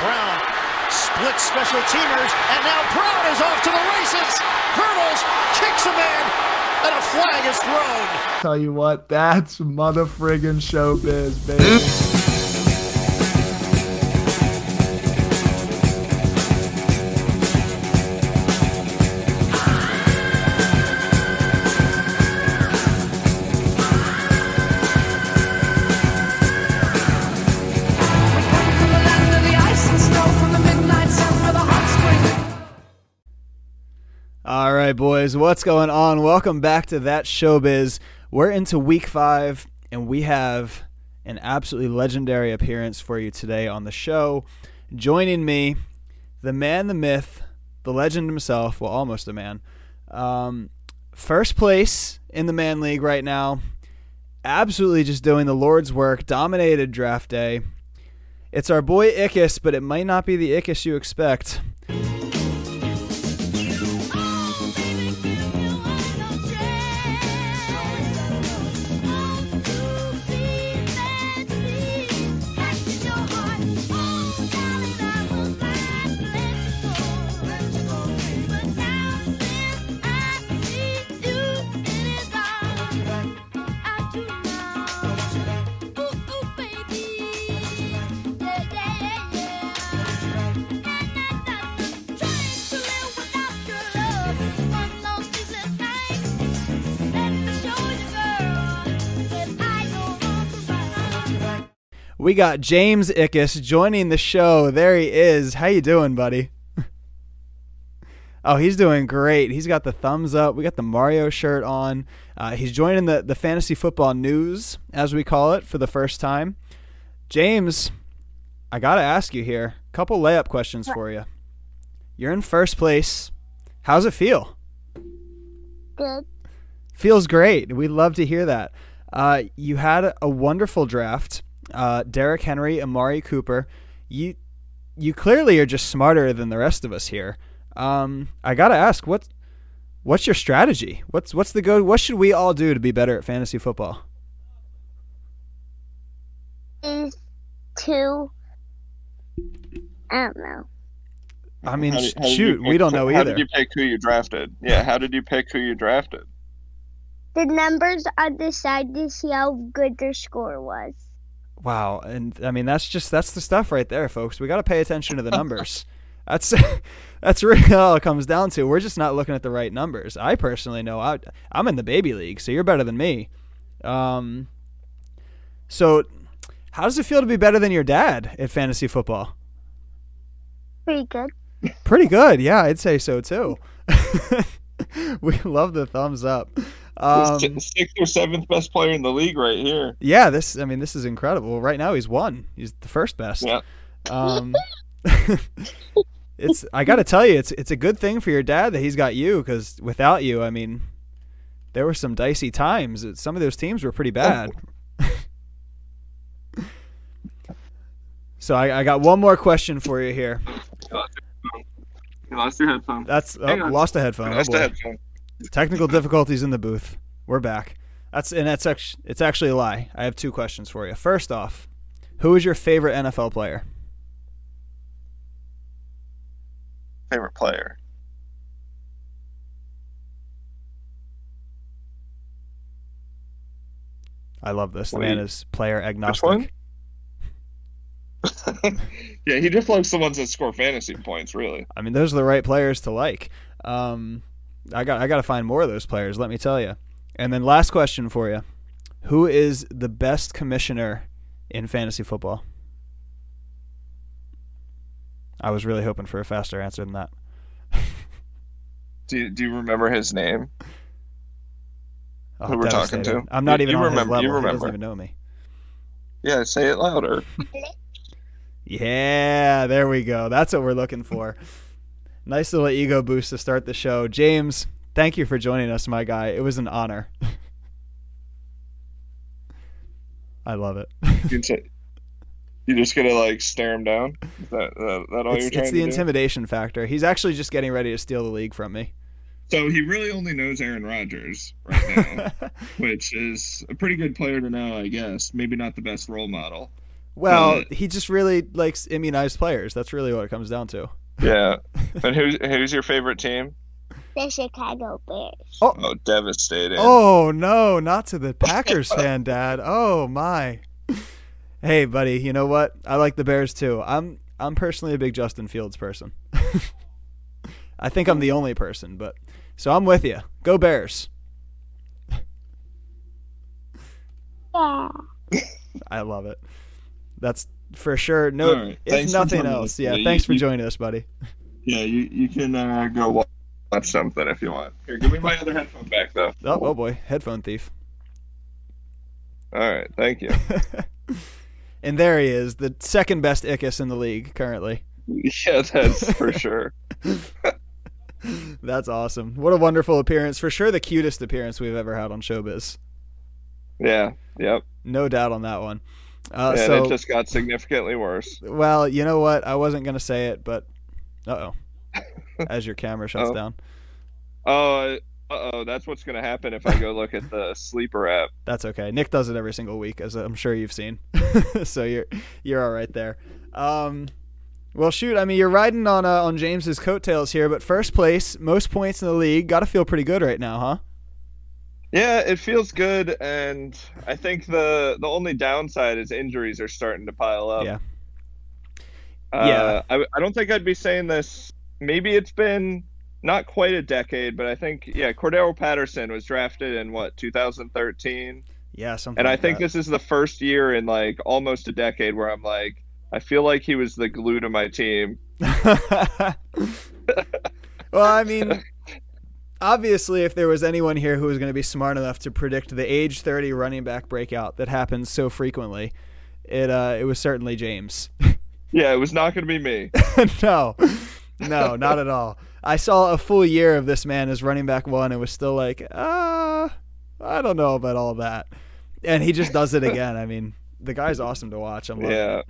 Brown splits special teamers, and now Brown is off to the races. Hurdles, kicks a man, and a flag is thrown. Tell you what, that's mother friggin' showbiz, baby. Right, boys, what's going on? Welcome back to That Showbiz. We're into week five, and we have an absolutely legendary appearance for you today on the show. Joining me, the man, the myth, the legend himself, well, almost a man. Um, first place in the Man League right now. Absolutely just doing the Lord's work. Dominated draft day. It's our boy Ickis, but it might not be the Ickis you expect. We got James Ickis joining the show. There he is. How you doing, buddy? oh, he's doing great. He's got the thumbs up. We got the Mario shirt on. Uh, he's joining the the fantasy football news, as we call it, for the first time. James, I gotta ask you here. A couple layup questions for you. You're in first place. How's it feel? Good. Feels great. We love to hear that. Uh, you had a wonderful draft uh, Derrick Henry, Amari Cooper. You you clearly are just smarter than the rest of us here. Um, I gotta ask, what what's your strategy? What's what's the go? What should we all do to be better at fantasy football? Is to I don't know. I mean, How did- how did you shoot, we don't know How either. did you pick who you drafted? Yeah, how did you pick who you drafted? The numbers on the side to see how good their score was. Wow, and I mean that's just that's the stuff right there, folks. We got to pay attention to the numbers. that's that's really all it comes down to. We're just not looking at the right numbers. I personally know I, I'm in the baby league, so you're better than me. Um, so how does it feel to be better than your dad at fantasy football? Pretty good. Pretty good, yeah, I'd say so too. we love the thumbs up. Um, He's sixth or seventh best player in the league right here. Yeah, this I mean this is incredible. Right now he's one. He's the first best. Yeah. Um It's I got to tell you it's it's a good thing for your dad that he's got you cuz without you, I mean there were some dicey times. Some of those teams were pretty bad. so I, I got one more question for you here. You lost your headphone. That's oh, lost a headphone. Oh, Lost boy. a headphone. Technical difficulties in the booth. We're back. That's and that's actually it's actually a lie. I have two questions for you. First off, who is your favorite NFL player? Favorite player. I love this. The Wait. man is player agnostic. yeah, he just likes the ones that score fantasy points, really. I mean, those are the right players to like. Um, I got I got to find more of those players. Let me tell you. And then last question for you: Who is the best commissioner in fantasy football? I was really hoping for a faster answer than that. Do you, do you remember his name? Oh, Who we're talking to? I'm not You- even you remember- you level. He remember. doesn't even know me. Yeah, say it louder. Yeah, there we go. That's what we're looking for. nice little ego boost to start the show. James, thank you for joining us, my guy. It was an honor. I love it. you're just gonna like stare him down? Is that, that, that all It's, you're trying it's the to do? intimidation factor. He's actually just getting ready to steal the league from me. So he really only knows Aaron Rodgers right now, which is a pretty good player to know, I guess. Maybe not the best role model. Well, he just really likes immunized players. That's really what it comes down to. Yeah. and who's who's your favorite team? The Chicago Bears. Oh, oh devastating. Oh no, not to the Packers fan, Dad. Oh my. Hey, buddy. You know what? I like the Bears too. I'm I'm personally a big Justin Fields person. I think I'm the only person, but so I'm with you. Go Bears. Yeah. I love it. That's for sure. No, right. if Thanks nothing else, us yeah. Thanks You- for you- joining us, buddy. Yeah, you you can uh, go wa- watch something if you want. Here, give me my other headphone back though. Oh, oh boy, headphone thief. All right, thank you. and there he is, the second best Ickis in the league currently. yeah, that's for sure. That's awesome. What a wonderful appearance. For sure, the cutest appearance we've ever had on Showbiz. Yeah, yep. No doubt on that one. Uh, and so, it just got significantly worse. well, you know what? I wasn't going to say it, but uh oh. As your camera shuts Oh. down. Oh, uh oh, that's what's gonna happen if I go look at the sleeper app. That's okay. Nick does it every single week, as I'm sure you've seen. so you're you're all right there. Um, well, shoot. I mean, you're riding on uh, on James's coattails here, but first place, most points in the league. Got to feel pretty good right now, huh? Yeah, it feels good, and I think the the only downside is injuries are starting to pile up. Yeah. Uh, Yeah. I, I don't think I'd be saying this. Maybe it's been not quite a decade, but I think yeah, Cordarrelle Patterson was drafted in what 2013, Yeah, something. and I like think that. this is the first year in like almost a decade where I'm like, I feel like he was the glue to my team. well, I mean, obviously, if there was anyone here who was going to be smart enough to predict the age 30 running back breakout that happens so frequently, it uh, it was certainly James. Yeah, it was not going to be me. no, no, not at all. I saw a full year of this man as running back one and was still like, uh, I don't know about all that. And he just does it again. I mean, the guy's awesome to watch. I'm loving it. Yeah.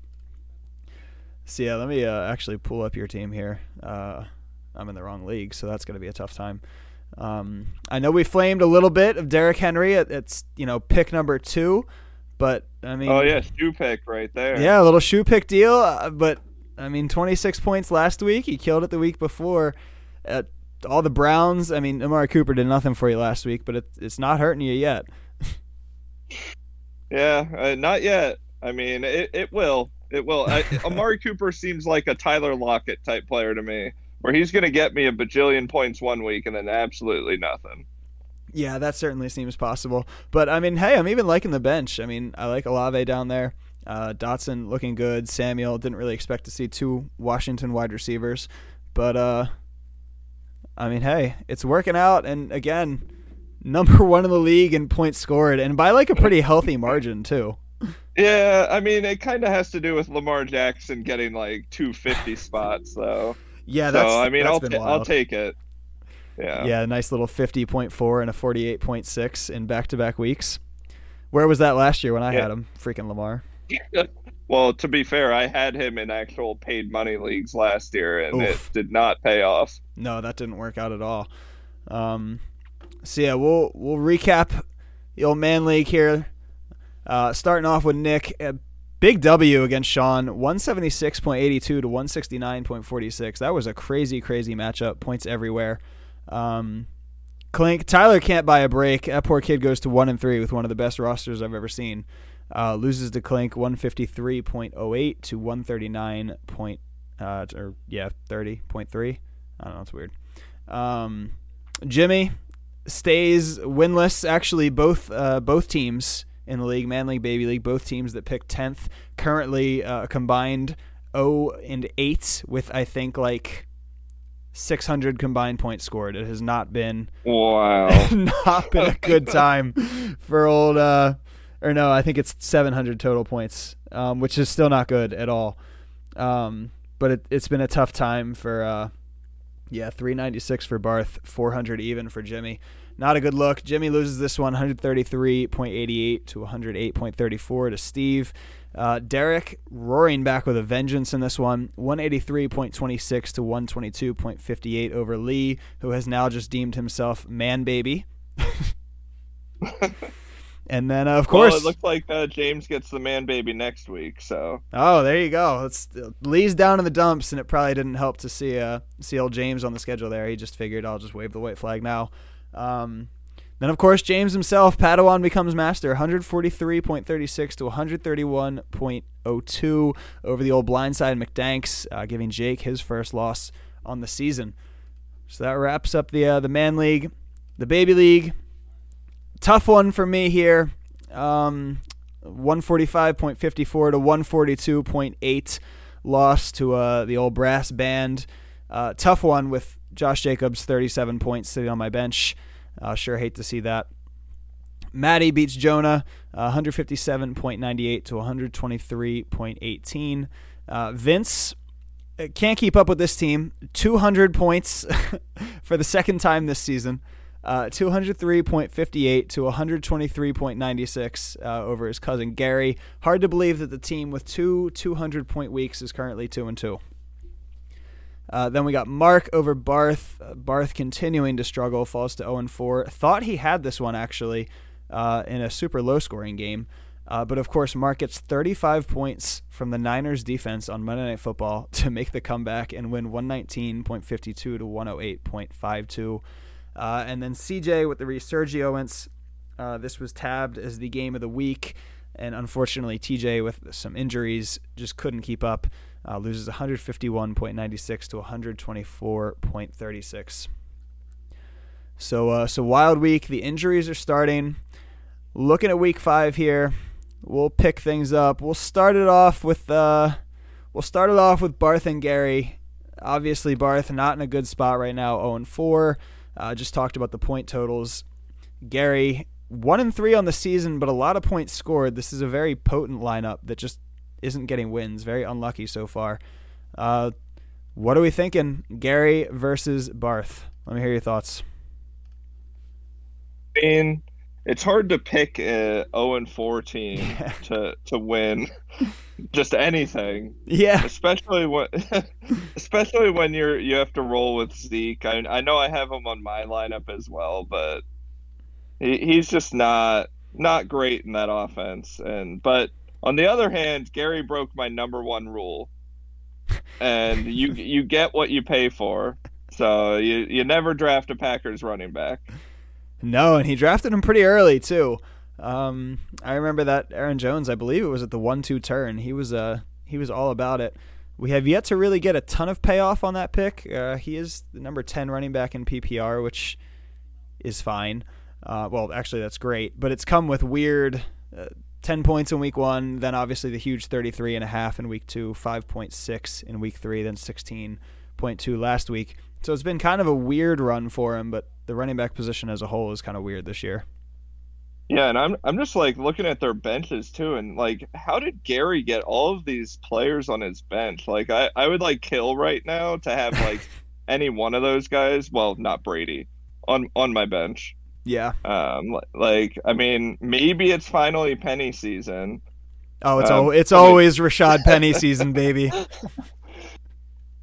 So yeah, let me uh, actually pull up your team here. Uh, I'm in the wrong league, so that's going to be a tough time. Um, I know we flamed a little bit of Derrick Henry. It, it's you know pick number two, but I mean, Oh yeah, shoe pick right there. yeah, a little shoe pick deal. Uh, but I mean, 26 points last week. He killed it the week before. Uh, all the Browns. I mean, Amari Cooper did nothing for you last week, but it, it's not hurting you yet. Yeah, uh, not yet. I mean, it, it will. It will. I, Amari Cooper seems like a Tyler Lockett type player to me, where he's going to get me a bajillion points one week and then absolutely nothing. Yeah, that certainly seems possible. But I mean, hey, I'm even liking the bench. I mean, I like Olave down there. Uh, Dotson looking good. Samuel didn't really expect to see two Washington wide receivers, but uh, I mean, hey, it's working out. And again, number one in the league in points scored, and by like a pretty healthy margin too. Yeah, I mean, it kind of has to do with Lamar Jackson getting like 250 spots, though. Yeah, that's. so I mean, that's I'll been ta- I'll take it. Yeah. Yeah, a nice little 50.4 and a 48.6 in back-to-back weeks. Where was that last year when I Yeah. had him? Freaking Lamar. Well, to be fair, I had him in actual paid money leagues last year, and Oof. it did not pay off. No, that didn't work out at all. Um, so yeah, we'll we'll recap the old man league here. Uh, starting off with Nick, big W against Sean, one seventy six point eighty two to one sixty nine point forty six. That was a crazy, crazy matchup. Points everywhere. Um, Clink, Tyler can't buy a break. That poor kid goes to one and three with one of the best rosters I've ever seen. Uh, loses to Clink one fifty three point oh eight to one thirty nine point uh, or yeah thirty point three. I don't know. It's weird. Um, Jimmy stays winless. Actually, both uh, both teams in the league, Man League, Baby League, both teams that picked tenth, currently uh, combined zero and eight with I think like six hundred combined points scored. It has not been Wow. not been a good time for old. Uh, or no, I think it's 700 total points, um, which is still not good at all. Um, but it, it's been a tough time for, uh, yeah, 396 for Barth, 400 even for Jimmy. Not a good look. Jimmy loses this one, 133.88 to 108.34 to Steve. Uh, Derek roaring back with a vengeance in this one, 183.26 to 122.58 over Lee, who has now just deemed himself man baby. And then, uh, of course, well, it looks like uh, James gets the man baby next week. So oh, there you go. It's Lee's down in the dumps, and it probably didn't help to see uh, see old James on the schedule there. He just figured I'll just wave the white flag now. Um, then, of course, James himself, Padawan becomes master, 143.36 to 131.02 over the old blindside McDanks, uh, giving Jake his first loss on the season. So that wraps up the uh, the man league, the baby league tough one for me here. Um, 145.54 to 142.8 loss to uh, the old brass band. Uh, tough one with Josh Jacobs, 37 points sitting on my bench. Uh, sure hate to see that. Maddie beats Jonah, 157.98 to 123.18. Uh, Vince uh, can't keep up with this team. 200 points for the second time this season uh, 203.58 to 123.96 uh, over his cousin Gary. Hard to believe that the team with two 200 point weeks is currently 2 and 2. Uh, then we got Mark over Barth. Uh, Barth continuing to struggle, falls to 0 and 4. Thought he had this one actually uh, in a super low scoring game. Uh, but of course, Mark gets 35 points from the Niners defense on Monday Night Football to make the comeback and win 119.52 to 108.52. Uh, and then CJ with the resurgence. This was tabbed as the game of the week. And unfortunately, TJ with some injuries just couldn't keep up. Uh, loses 151.96 to 124.36. So, uh, so wild week. The injuries are starting. Looking at week five here, we'll pick things up. We'll start it off with uh, we'll start it off with Barth and Gary. Obviously, Barth not in a good spot right now, 0 and 4. Uh, just talked about the point totals. Gary, one and three on the season, but a lot of points scored. This is a very potent lineup that just isn't getting wins. Very unlucky so far. Uh, what are we thinking? Gary versus Barth. Let me hear your thoughts. I mean, it's hard to pick a 0 and 4 team to to win just anything. Yeah. Especially when especially when you're you have to roll with Zeke. I I know I have him on my lineup as well, but he, he's just not not great in that offense. And but on the other hand, Gary broke my number one rule. And you you get what you pay for. So you you never draft a Packers running back. No, and he drafted him pretty early too. Um, I remember that Aaron Jones. I believe it was at the one-two turn. He was uh he was all about it. We have yet to really get a ton of payoff on that pick. Uh, he is the number ten running back in PPR, which is fine. Uh, well, actually, that's great, but it's come with weird. Uh, 10 points in week one, then obviously the huge 33 and a half in week two, 5.6 in week three, then 16.2 last week. So it's been kind of a weird run for him, but the running back position as a whole is kind of weird this year. Yeah, and I'm I'm just like looking at their benches too, and like, how did Gary get all of these players on his bench? Like, I I would like kill right now to have like any one of those guys. Well, not Brady on on my bench. Yeah. Um, like I mean, maybe it's finally Penny season. Oh, it's um, al- it's always mean... Rashaad Penny season, baby.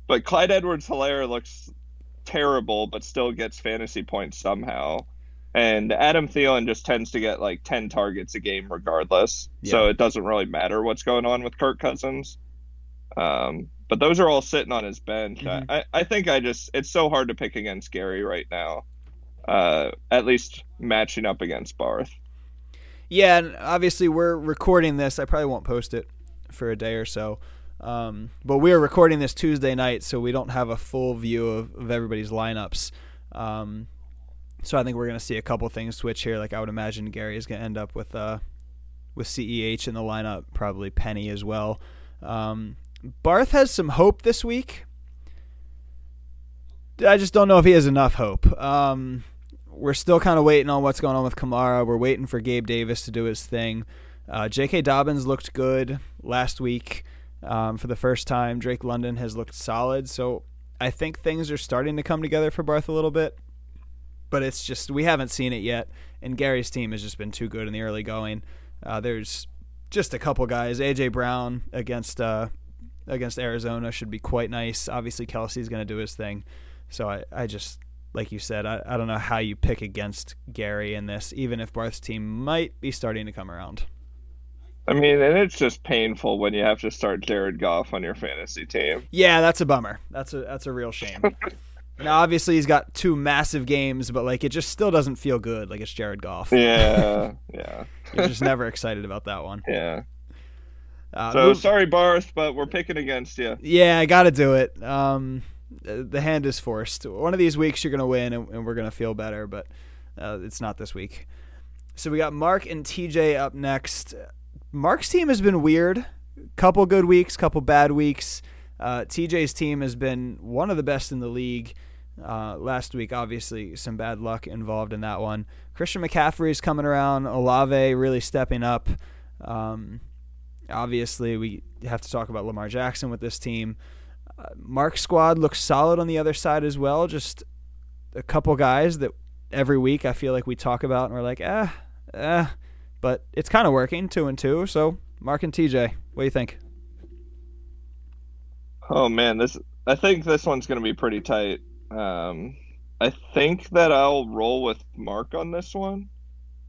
but Clyde Edwards-Helaire looks terrible, but still gets fantasy points somehow. And Adam Thielen just tends to get like 10 targets a game regardless. Yeah. So it doesn't really matter what's going on with Kirk Cousins. Um, but those are all sitting on his bench. Mm-hmm. I, I think I just, it's so hard to pick against Gary right now. Uh, at least matching up against Barth. Yeah, and obviously we're recording this. I probably won't post it for a day or so. Um, but we are recording this Tuesday night, so we don't have a full view of, of everybody's lineups. Um, so I think we're going to see a couple things switch here. Like I would imagine Gary is going to end up with uh, with CEH in the lineup, probably Penny as well. Um, Barth has some hope this week. I just don't know if he has enough hope. Um, we're still kind of waiting on what's going on with Kamara. We're waiting for Gabe Davis to do his thing. Uh, J.K. Dobbins looked good last week um, for the first time. Drake London has looked solid. So I think things are starting to come together for Barth a little bit. But it's just, we haven't seen it yet. And Gary's team has just been too good in the early going. Uh, there's just a couple guys. A.J. Brown against. Uh, against Arizona should be quite nice. Obviously, Kelce's going to do his thing. So I, I just like you said, I, I don't know how you pick against Gary in this, even if Barth's team might be starting to come around. I mean, and it's just painful when you have to start Jared Goff on your fantasy team. Yeah, that's a bummer. That's a that's a real shame. now, obviously, he's got two massive games, but like it just still doesn't feel good. Like it's Jared Goff. Yeah, yeah. You're just never excited about that one. Yeah. Uh, so move- sorry, Barth, but we're picking against you. Yeah, I got to do it. Um, the hand is forced. One of these weeks you're gonna win, and, and we're gonna feel better, but uh, it's not this week. So we got Mark and TJ up next. Mark's team has been weird. Couple good weeks, couple bad weeks. Uh, TJ's team has been one of the best in the league. Uh, last week, obviously, some bad luck involved in that one. Christian McCaffrey's coming around. Olave really stepping up. Um, obviously, we have to talk about Lamar Jackson with this team. Mark's squad looks solid on the other side as well. Just a couple guys that every week I feel like we talk about and we're like, eh, eh. But it's kind of working, two and two. So Mark and TJ, what do you think? Oh man, this I think this one's going to be pretty tight. Um, I think that I'll roll with Mark on this one,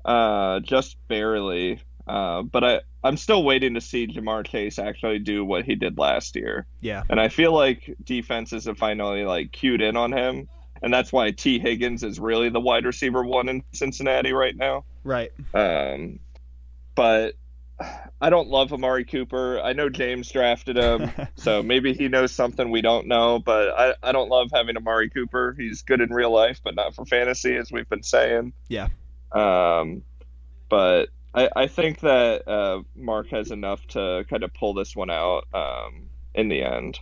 uh, just barely. Uh, but I I'm still waiting to see Ja'Marr Chase actually do what he did last year, Yeah, and I feel like defenses have finally like cued in on him, and that's why Tee Higgins is really the wide receiver one in Cincinnati right now. right. Um, but I don't love Amari Cooper. I know James drafted him, so maybe he knows something we don't know. But I, I don't love having Amari Cooper. He's good in real life, but not for fantasy, as we've been saying. Yeah. Um, but I, I think that uh, Mark has enough to kind of pull this one out um, in the end.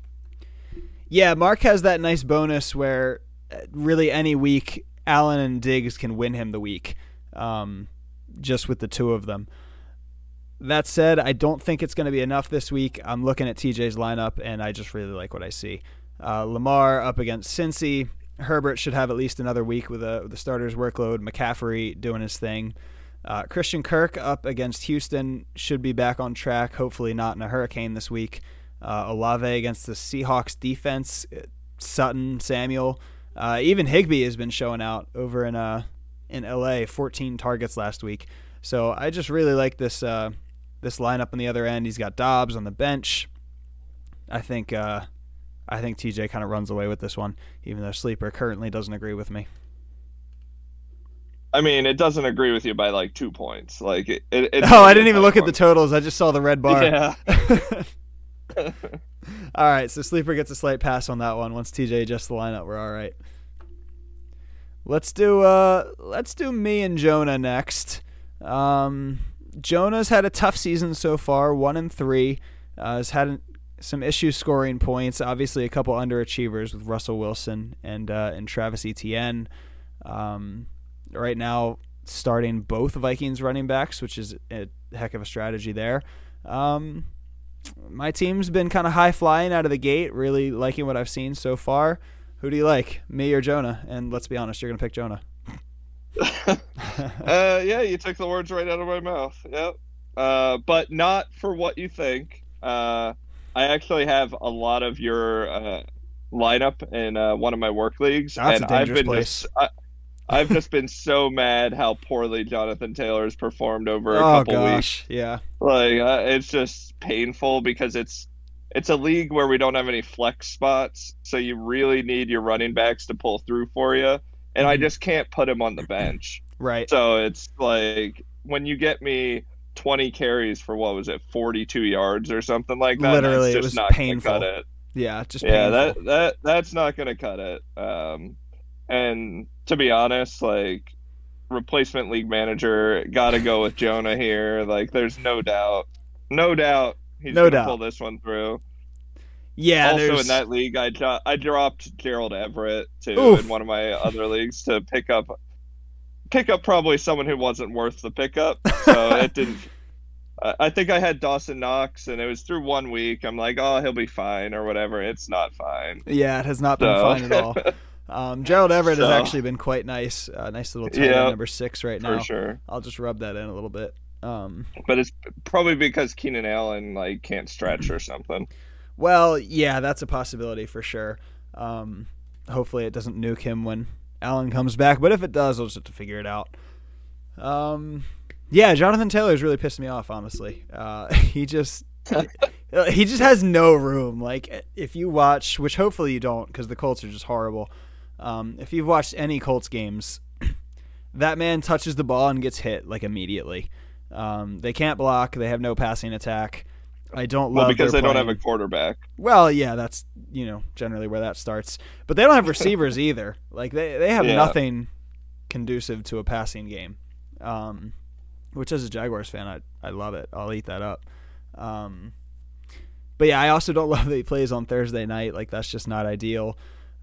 Yeah, Mark has that nice bonus where uh, really any week Allen and Diggs can win him the week, um, just with the two of them. That said, I don't think it's going to be enough this week. I'm looking at TJ's lineup, and I just really like what I see. Uh, Lamar up against Cincy. Herbert should have at least another week with, a, with the starter's workload. McCaffrey doing his thing. Uh, Christian Kirk up against Houston should be back on track. Hopefully not in a hurricane this week. Uh, Olave against the Seahawks defense. Sutton, Samuel, uh, even Higbee has been showing out over in uh in LA. 14 targets last week. So I just really like this uh, this lineup on the other end. He's got Dobbs on the bench. I think uh, I think TJ kind of runs away with this one, even though Sleeper currently doesn't agree with me. I mean, it doesn't agree with you by like two points. Like it. it it's Oh, I didn't even look at the totals. I just saw the red bar. Yeah. all right, so Sleeper gets a slight pass on that one. Once TJ adjusts the lineup, we're all right. Let's do uh let's do me and Jonah next. Um, Jonah's had a tough season so far, one and three. Uh, has had some issues scoring points. Obviously, a couple underachievers with Russell Wilson and uh, and Travis Etienne. Um, right now, starting both Vikings running backs, which is a heck of a strategy there. Um, my team's been kind of high flying out of the gate, really liking what I've seen so far. Who do you like, me or Jonah? And let's be honest, you're gonna pick Jonah. uh, yeah, you took the words right out of my mouth. Yep. Uh, but not for what you think. Uh, I actually have a lot of your uh, lineup in uh, one of my work leagues, That's and I've been place. just. I, I've just been so mad how poorly Jonathan Taylor's performed over a oh couple weeks. yeah, Like uh, it's just painful because it's it's a league where we don't have any flex spots, so you really need your running backs to pull through for you, and I Mhm. just can't put him on the bench. right. So it's like when you get me 20 carries for what was it, 42 yards or something like that. Literally, it just was not painful. Cut it. Yeah, just Yeah, painful. that that that's not gonna cut it. Um, and to be honest, like replacement league manager, gotta go with Jonah here. Like, there's no doubt, no doubt he's No gonna doubt. pull this one through. yeah. also there's in that league, I dro- I dropped Gerald Everett too Oof. in one of my other leagues to pick up pick up probably someone who wasn't worth the pickup. So it didn't. I I think I had Dawson Knox, and it was through one week. I'm like, oh, he'll be fine or whatever. It's not fine. yeah, it has not been So- fine at all. Um, Gerald Everett has actually been quite nice. Uh, nice little tight end Yeah, number six right for now. sure. I'll just rub that in a little bit. Um, But it's probably because Keenan Allen like can't stretch or something. well, yeah, that's a possibility for sure. Um, hopefully, it doesn't nuke him when Allen comes back, but if it does, we'll just have to figure it out. Um, yeah, Jonathan Taylor's really pissed me off. Honestly, uh, he just he just has no room. Like if you watch, which hopefully you don't, because the Colts are just horrible. Um, if you've watched any Colts games, that man touches the ball and gets hit like immediately. Um, they can't block. They have no passing attack. I don't love well because they their don't have a quarterback. Well, yeah, that's you know generally where that starts. But they don't have receivers either. Like they they have Yeah. nothing conducive to a passing game. Um, which as a Jaguars fan, I I love it. I'll eat that up. Um, but yeah, I also don't love that he plays on Thursday night. Like that's just not ideal.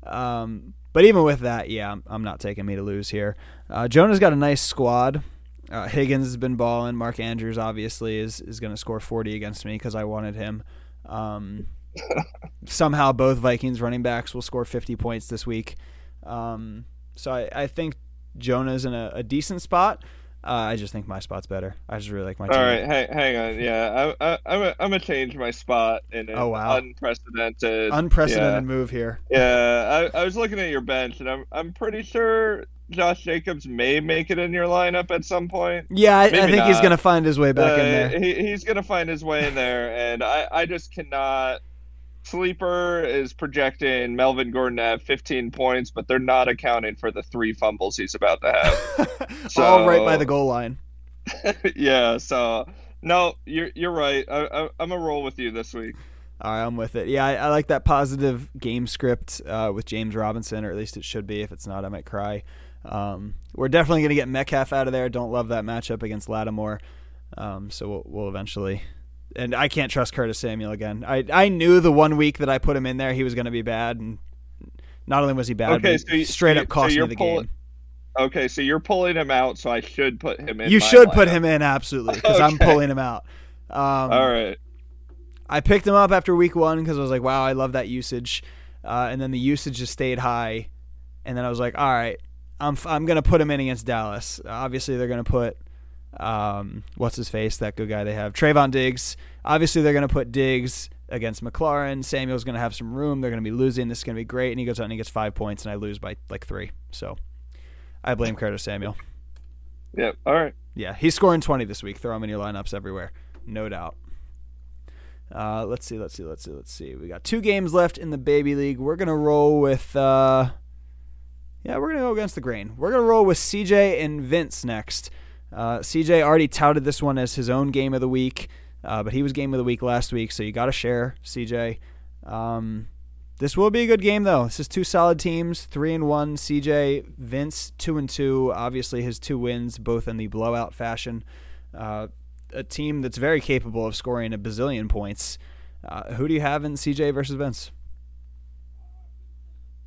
Um, but even with that, yeah, I'm, I'm not taking me to lose here. Uh, Jonah's got a nice squad. Uh, Higgins has been balling. Mark Andrews obviously is is going to score 40 against me because I wanted him. Um, somehow both Vikings running backs will score 50 points this week. Um, so I, I think Jonah's in a, a decent spot. Uh, I just think my spot's better. I just really like my team. All right, hang, hang on. Yeah, I, I, I'm gonna, I'm gonna change my spot in an Oh, wow. unprecedented, Unprecedented move here. Yeah, yeah I, I was looking at your bench, and I'm, I'm pretty sure Josh Jacobs may make it in your lineup at some point. Yeah, I, I think he's going to find his way back in Uh, there. He, he's gonna find his way in there, and I, I just cannot. Sleeper is projecting Melvin Gordon to have 15 points, but they're not accounting for the three fumbles he's about to have. so, All right by the goal line. yeah, so no, you're you're right. I, I, I'm gonna roll with you this week. All right, I'm with it. Yeah, I, I like that positive game script uh, with James Robinson, or at least it should be. If it's not, I might cry. Um, we're definitely going to get Metcalf out of there. Don't love that matchup against Lattimore. Um, so we'll, we'll eventually. And I can't trust Curtis Samuel again. I I knew the one week that I put him in there, he was going to be bad, and not only was he bad, Okay, but so you- straight up cost so me the pull- game. Okay, so you're pulling him out, so I should put him in. You should put him in absolutely because I'm pulling him out. Um, All right. I picked him up after week one because I was like, wow, I love that usage. Uh, and then the usage just stayed high. And then I was like, all right, I'm, f- I'm going to put him in against Dallas. Obviously, they're going to put, um, what's his face, that good guy they have, Trevon Diggs. Obviously, they're going to put Diggs against McLaurin. Samuel's going to have some room. They're going to be losing. This is going to be great. And he goes out and he gets five points, and I lose by like three. So I blame Curtis Samuel. Yep. All right. Yeah, he's scoring 20 this week. Throw him in your lineups everywhere. No doubt. Uh, let's see, let's see, let's see, let's see. We got two games left in the baby league. We're gonna roll with. Uh, yeah, we're gonna go against the grain. We're gonna roll with CJ and Vince next. Uh, CJ already touted this one as his own game of the week, uh, but he was game of the week last week, so you got to share CJ. Um, this will be a good game though. This is two solid teams, three and one. CJ, Vince, two and two. Obviously, his two wins, both in the blowout fashion. Uh, a team that's very capable of scoring a bazillion points. Uh, who do you have in CJ versus Vince?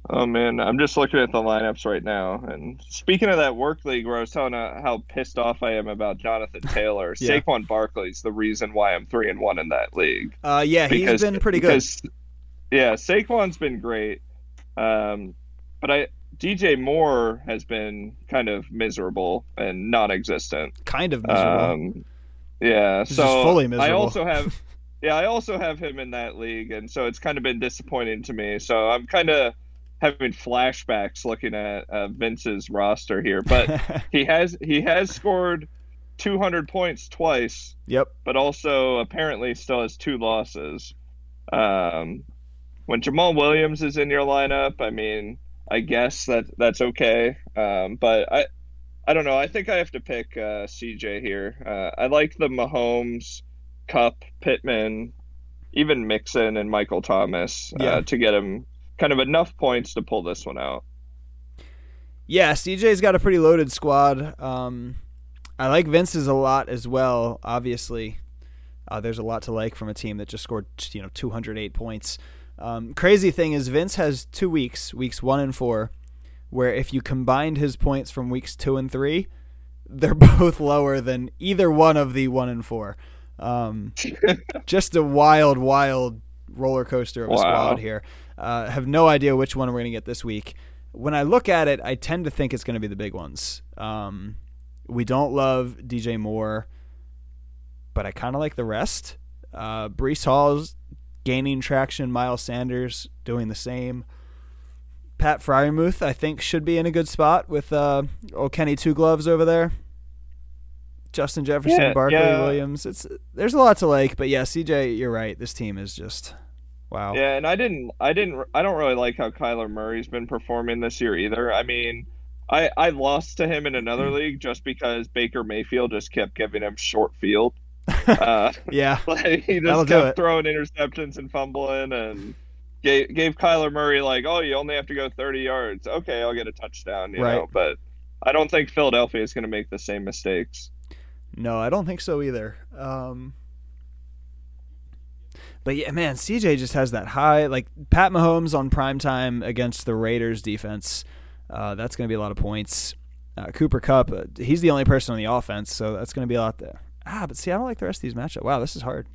Oh man, I'm just looking at the lineups right now. And speaking of that work league where I was telling uh, how pissed off I am about Jonathan Taylor, Yeah. Saquon Barkley's the reason why I'm three and one in that league. Uh, yeah, he's been pretty good. because- yeah, Saquon's been great. Um, but I DJ Moore has been kind of miserable and non-existent. Kind of miserable. Um, yeah, He's so fully I miserable. also have, yeah, I also have him in that league, and so it's kind of been disappointing to me. So I'm kind of having flashbacks looking at uh, Vince's roster here, but he has he has scored 200 points twice, yep. but also apparently still has two losses. Um, when Jamaal Williams is in your lineup, I mean, I guess that that's okay. Um, but I, I don't know. I think I have to pick uh, CJ here. Uh, I like the Mahomes, Kupp, Pittman, even Mixon and Michael Thomas uh, Yeah. to get him kind of enough points to pull this one out. Yeah, CJ's got a pretty loaded squad. Um, I like Vince's a lot as well. Obviously, uh, there's a lot to like from a team that just scored you know 208 points. Um, crazy thing is Vince has two weeks, weeks one and four, where if you combined his points from weeks two and three, they're both lower than either one of the one and four. Um, just a wild, wild roller coaster of a Wow. squad here. Uh, have no idea which one we're going to get this week. When I look at it, I tend to think it's going to be the big ones. Um, we don't love DJ Moore, but I kind of like the rest. Uh, Breece Hall's gaining traction. Miles Sanders doing the same. Pat Freiermuth, I think, should be in a good spot with uh, old Kenny Two Gloves over there. Justin Jefferson, Yeah, Barkley, yeah. Williams. It's there's a lot to like, but yeah, CJ, you're right. This team is just wow. Yeah, and I didn't, I didn't, I don't really like how Kyler Murray's been performing this year either. I mean, I I lost to him in another league just because Baker Mayfield just kept giving him short field. Uh, Yeah, like he just kept throwing interceptions and fumbling and gave gave Kyler Murray like, oh, you only have to go 30 yards. Okay, I'll get a touchdown, you Right. know. But I don't think Philadelphia is going to make the same mistakes. no, I don't think so either. Um, but yeah, man, CJ just has that high. Like Pat Mahomes on prime time against the Raiders defense. Uh, that's going to be a lot of points. Uh, Cooper Kupp, uh, he's the only person on the offense, so that's going to be a lot there. Ah, but see, I don't like the rest of these matchups. Wow, this is hard.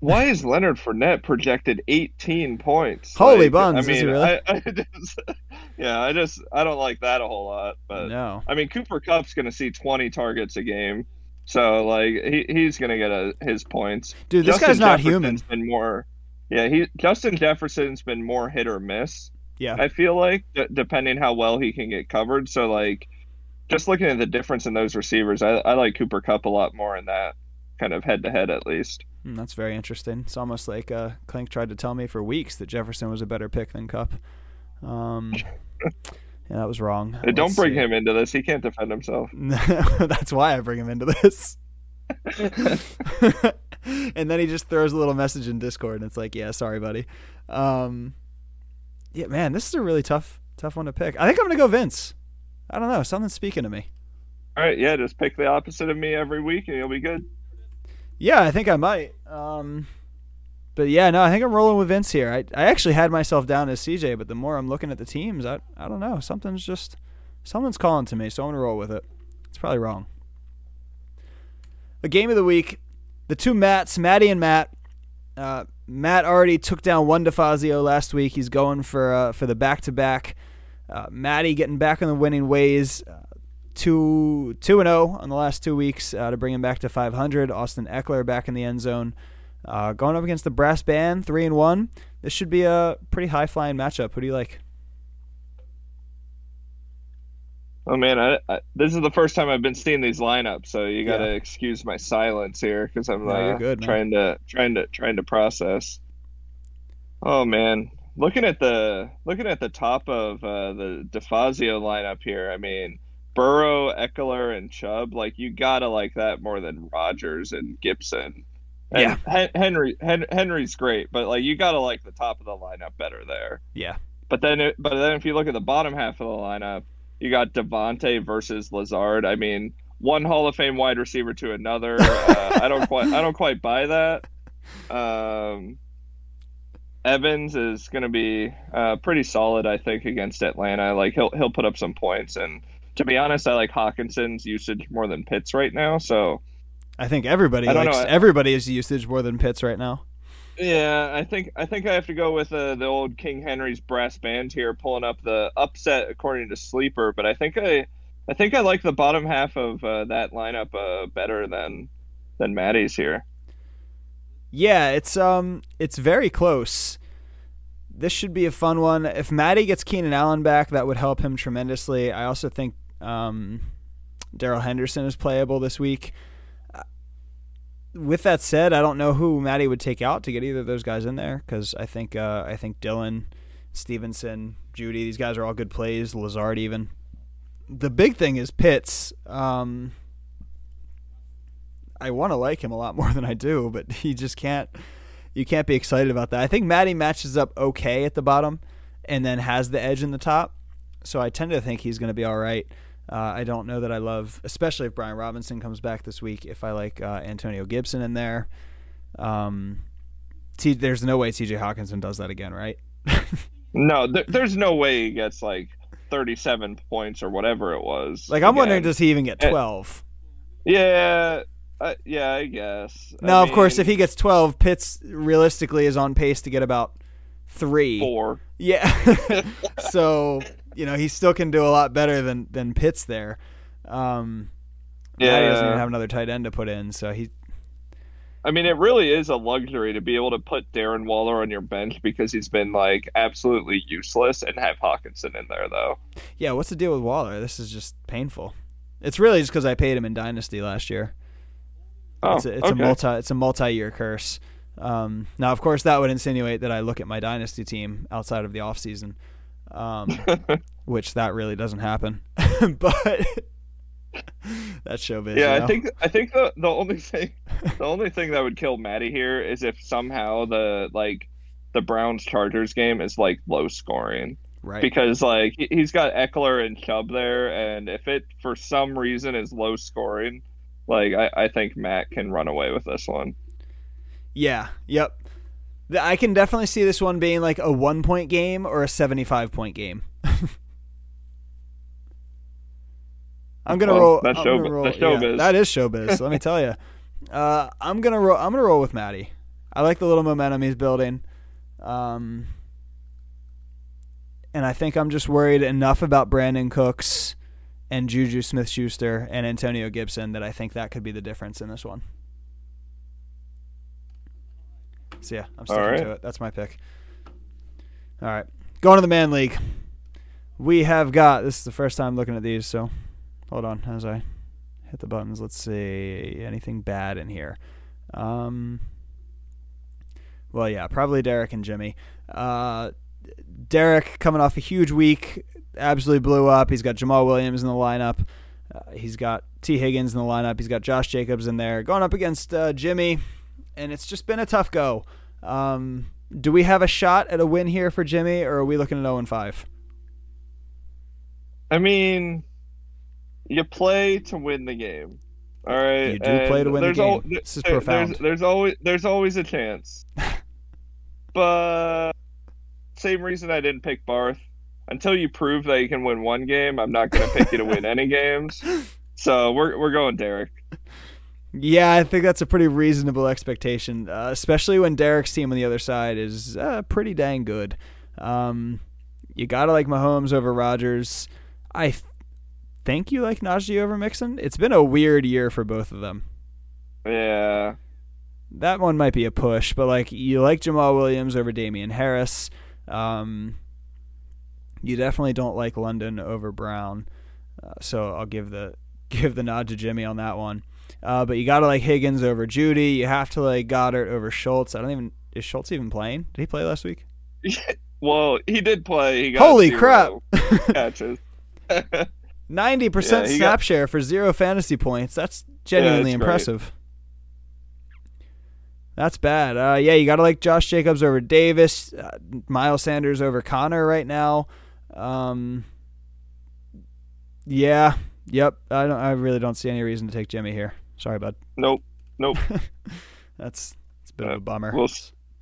Why is Leonard Fournette projected 18 points? Holy Like, buns, I is mean, he really? I, I just, yeah, I just I don't like that a whole lot. But no. I mean, Cooper Kupp's going to see 20 targets a game, so like he, he's going to get a, his points. Dude, this Justin guy's not Jefferson's human. Been more, yeah. He Justin Jefferson's been more hit or miss. Yeah. I feel like d- depending how well he can get covered. So like, just looking at the difference in those receivers, I, I like Cooper Kupp a lot more in that kind of head to head at least. Mm, that's very interesting. It's almost like uh, Clink tried to tell me for weeks that Jefferson was a better pick than Kupp. Um, yeah, that was wrong. Hey, don't Let's bring see. him into this. He can't defend himself. That's why I bring him into this. and then he just throws a little message in Discord, and it's like, "Yeah, sorry, buddy." Um, yeah, man, this is a really tough, tough one to pick. I think I'm gonna go Vince. I don't know, something's speaking to me. All right, yeah, just pick the opposite of me every week, and you'll be good. Yeah, I think I might. Um, but yeah, no, I think I'm rolling with Vince here. I, I actually had myself down as CJ, but the more I'm looking at the teams, I I don't know. Something's just something's calling to me, so I'm gonna roll with it. It's probably wrong. The game of the week, the two Matts, Matty and Matt. Uh, Matt already took down one DeFazio last week. He's going for uh, for the back to back. Matty getting back on the winning ways. Uh, two two and zero on the last two weeks uh, to bring him back to 500. Austin Ekeler back in the end zone, uh, going up against the brass band, three and one. This should be a pretty high flying matchup. Who do you like? Oh man, I, I, this is the first time I've been seeing these lineups, so you got to Yeah. excuse my silence here because I'm No, uh, good, trying to trying to trying to process. Oh man, looking at the looking at the top of uh, the DeFazio lineup here, I mean Burrow, Ekeler, and Chubb. Like you gotta like that more than Rodgers and Gibson. And Yeah. Hen- Henry Henry's great, but like you gotta like the top of the lineup better there. Yeah, But then, it, but then if you look at the bottom half of the lineup, you got Devonte versus Lazard. I mean, one Hall of Fame wide receiver to another. Uh, I don't quite, I don't quite buy that. Um, Evans is going to be uh, pretty solid, I think, against Atlanta. Like he'll he'll put up some points. And to be honest, I like Hockenson's usage more than Pitts right now. So I think everybody I likes know. everybody's usage more than Pitts right now. Yeah, I think I think I have to go with uh, the old King Henry's brass band here, pulling up the upset according to Sleeper. But I think I, I think I like the bottom half of uh, that lineup uh, better than than Maddie's here. Yeah, it's um it's very close. This should be a fun one. If Matty gets Keenan Allen back, that would help him tremendously. I also think um, Darrell Henderson is playable this week. With that said, I don't know who Matty would take out to get either of those guys in there because I think uh, I think Dillon, Stevenson, Jeudy, these guys are all good plays. Lazard even. The big thing is Pitts. Um, I want to like him a lot more than I do, but he just can't. You can't be excited about that. I think Matty matches up okay at the bottom, and then has the edge in the top. So I tend to think he's going to be all right. Uh, I don't know that I love, especially if Brian Robinson comes back this week. If I like uh, Antonio Gibson in there, um, T- there's no way T.J. Hockenson does that again, right? No, there, there's no way he gets like 37 points or whatever it was. Like I'm wondering, does he even get Eh, 12? Yeah, uh, yeah, I guess. I Now, of course, if he gets 12, Pitts realistically is on pace to get about three. four, Yeah. so, you know, he still can do a lot better than than Pitts there. Um yeah, he doesn't even have another tight end to put in, so he I mean, it really is a luxury to be able to put Darren Waller on your bench because he's been like absolutely useless and have Hockenson in there though. Yeah, what's the deal with Waller? This is just painful. It's really just because I paid him in Dynasty last year. Oh, it's a, it's okay. a multi it's a multi year curse. Um, now, of course, that would insinuate that I look at my dynasty team outside of the off season, um, which that really doesn't happen. but that's showbiz. yeah, you know? I think I think the the only thing the only thing that would kill Maddie here is if somehow the like the Browns Chargers game is like low scoring right. because like he- he's got Ekeler and Chubb there, and if it for some reason is low scoring, like I, I think Matt can run away with this one. Yeah. Yep. I can definitely see this one being like a one point game or a seventy-five point game. I'm gonna Well, roll. that's I'm show- gonna roll that's yeah, showbiz. that is showbiz. let me tell you. Uh, I'm gonna roll. I'm gonna roll with Maddie. I like the little momentum he's building. Um, and I think I'm just worried enough about Brandin Cooks and Juju Smith Schuster and Antonio Gibson that I think that could be the difference in this one. So yeah, I'm sticking right. to it. That's my pick. All right, going to the man league. We have got this is the first time looking at these, so hold on as I hit the buttons. Let's see anything bad in here. Um, well, yeah, probably Derek and Jimmy. Uh, Derek coming off a huge week, absolutely blew up. He's got Jamaal Williams in the lineup. Uh, he's got Tee Higgins in the lineup. He's got Josh Jacobs in there, going up against uh, Jimmy, and it's just been a tough go. Um, do we have a shot at a win here for Jimmy, or are we looking at 0 and 5? I mean, you play to win the game. All right. You do play to win the game. al- This is there- profound. There's, there's always there's always a chance. but same reason I didn't pick Barth. Until you prove that you can win one game, I'm not going to pick you to win any games. So we're we're going Derek. Yeah, I think that's a pretty reasonable expectation, uh, especially when Derek's team on the other side is uh, pretty dang good. Um, you gotta like Mahomes over Rodgers. I th- think you like Najee over Mixon. It's been a weird year for both of them. Yeah. That one might be a push, but like you like Jamaal Williams over Damien Harris. Um, you definitely don't like London over Brown, uh, so I'll give the give the nod to Jimmy on that one. Uh, but you got to like Higgins over Jeudy. You have to like Goedert over Schultz. I don't even is Schultz even playing? Did he play last week? Well, he did play. He got Holy crap! catches. Ninety percent Yeah, he snap got- share for zero fantasy points. That's genuinely it's great. impressive. That's bad. Uh, yeah, you got to like Josh Jacobs over Davis, uh, Miles Sanders over Conner right now. Um, yeah, yep. I don't. I really don't see any reason to take Jimmy here. Sorry, bud. nope. Nope. That's it's a bit of a uh, bummer. We'll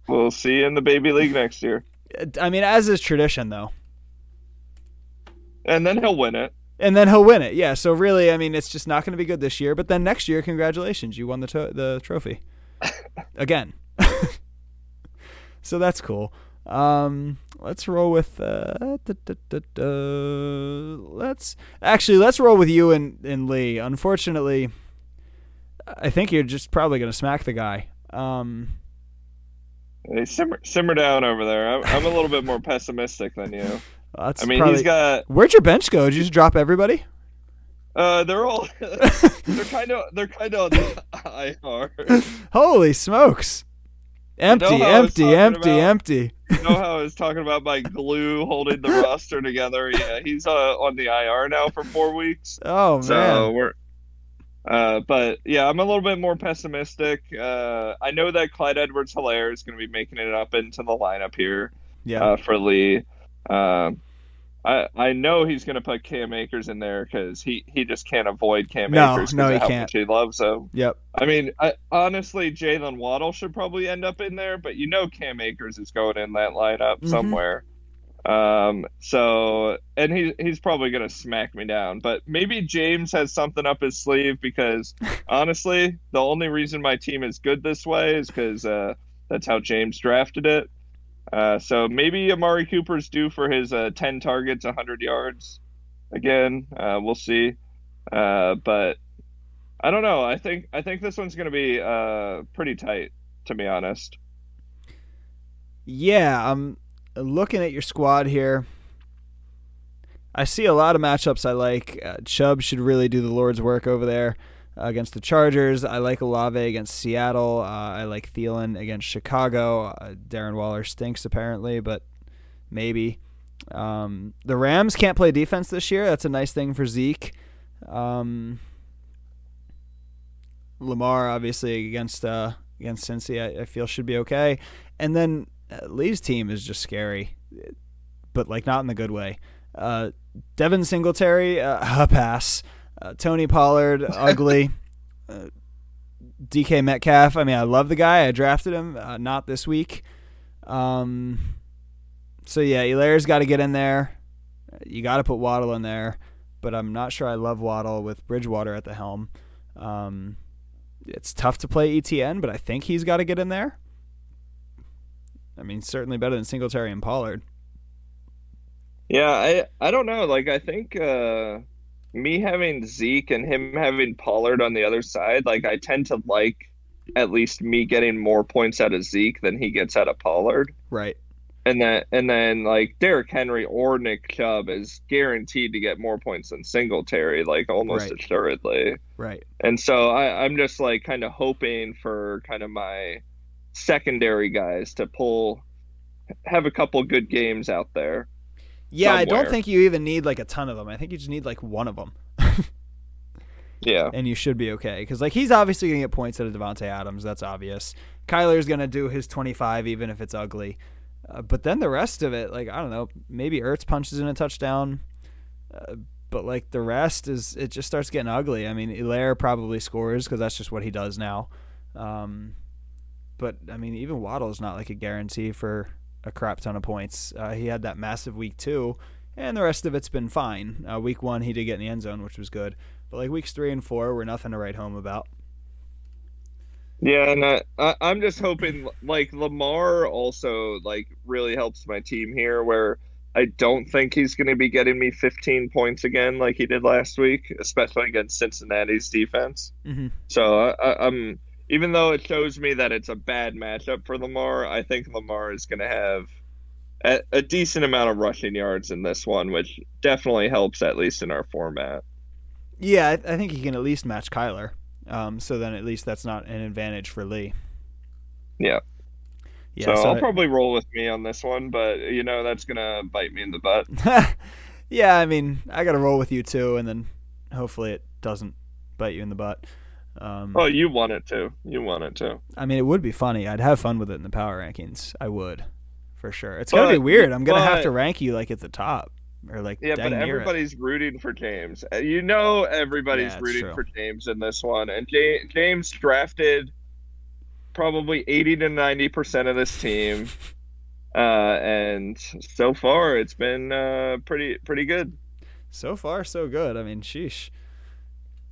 we'll see you in the baby league next year, uh, I mean, as is tradition, though. and then he'll win it. and then he'll win it. Yeah. So really, I mean, it's just not going to be good this year. But then next year, congratulations, you won the to- the trophy again. so that's cool. Um, let's roll with. Uh, da, da, da. Let's actually let's roll with you and, and Lee. Unfortunately, I think you're just probably going to smack the guy. Um, Hey, simmer simmer down over there. I'm, I'm a little bit more pessimistic than you. that's I mean, probably, he's got. Where'd your bench go? Did you just drop everybody? Uh, they're all. they're kind of. They're kind of on the IR. Holy smokes! Empty, know how I was empty, empty, about- empty. You know how I was talking about my glue holding the roster together? Yeah, he's uh, on the IR now for four weeks. Oh man. So we're. Uh, but yeah, I'm a little bit more pessimistic. Uh, I know that Clyde Edwards Helaire is going to be making it up into the lineup here. yeah. uh, for Lee. Um, I I know he's going to put Cam Akers in there because he, he just can't avoid Cam No, Akers. no, he how can't. Much he loves him. yep. I mean, I, honestly, Jaylen Waddle should probably end up in there, but you know Cam Akers is going in that lineup Mhm. somewhere. Um, so and he he's probably going to smack me down, but maybe James has something up his sleeve because honestly, the only reason my team is good this way is because uh, that's how James drafted it. Uh, so maybe Amari Cooper's due for his uh, 10 targets, 100 yards. Again, uh, we'll see. Uh, but I don't know. I think I think this one's going to be uh, pretty tight, to be honest. Yeah, I'm looking at your squad here. I see a lot of matchups I like. Uh, Chubb should really do the Lord's work over there against the Chargers. I like Olave against Seattle. Uh, I like Thielen against Chicago. Uh, Darren Waller stinks apparently, but maybe. Um, the Rams can't play defense this year. That's a nice thing for Zeke. Um, Lamar obviously against uh, against Cincy, I, I, feel should be okay. And then uh, Lee's team is just scary, but like not in the good way. Uh, Devin Singletary, uh, a pass. Uh, Tony Pollard, ugly. Uh, DK Metcalf. I mean, I love the guy. I drafted him. Uh, not this week. Um, so yeah, Helaire's got to get in there. You got to put Waddle in there, but I'm not sure I love Waddle with Bridgewater at the helm. Um, it's tough to play ETN, but I think he's got to get in there. I mean, certainly better than Singletary and Pollard. Yeah, I I don't know. Like I think uh, me having Zeke and him having Pollard on the other side, like I tend to like at least me getting more points out of Zeke than he gets out of Pollard. Right. And then and then like Derrick Henry or Nick Chubb is guaranteed to get more points than Singletary, like almost Right. assuredly. Right. And so I, I'm just like kind of hoping for kind of my secondary guys to pull have a couple good games out there. Yeah, I don't think you even need like a ton of them. I think you just need like one of them, Yeah. and you should be okay. Because like he's obviously gonna get points out of Davante Adams. That's obvious. Kyler's gonna do his 25 even if it's ugly. Uh, but then the rest of it, like I don't know, maybe Ertz punches in a touchdown. Uh, but like the rest is, it just starts getting ugly. I mean, Helaire probably scores because that's just what he does now. Um, but I mean, even Waddle is not like a guarantee for a crap ton of points. Uh, he had that massive week two, and the rest of it's been fine. Uh, week one, he did get in the end zone, which was good. But like weeks three and four were nothing to write home about. Yeah, and I, I, I'm just hoping like Lamar also like really helps my team here, where I don't think he's going to be getting me 15 points again like he did last week, especially against Cincinnati's defense. Mm-hmm. So I, I, I'm even though it shows me that it's a bad matchup for Lamar, I think Lamar is going to have a, a decent amount of rushing yards in this one, which definitely helps at least in our format. Yeah, I, I think he can at least match Kyler. Um, so then at least that's not an advantage for Lee. Yeah. Yeah. so, so I'll I- probably roll with me on this one, but you know that's gonna bite me in the butt. yeah, I mean, I got to roll with you too, and then hopefully it doesn't bite you in the butt. Um, Oh, you want it to. You want it to. I mean, it would be funny. I'd have fun with it in the power rankings. I would, for sure. It's gonna be weird. I'm gonna have to rank you like at the top or like Yeah, but near it. everybody's rooting for James. Uh, You know, everybody's Yeah, rooting true. for James in this one, and James drafted probably eighty to ninety percent of this team, uh, and so far it's been uh, pretty pretty good. So far, so good. I mean, sheesh.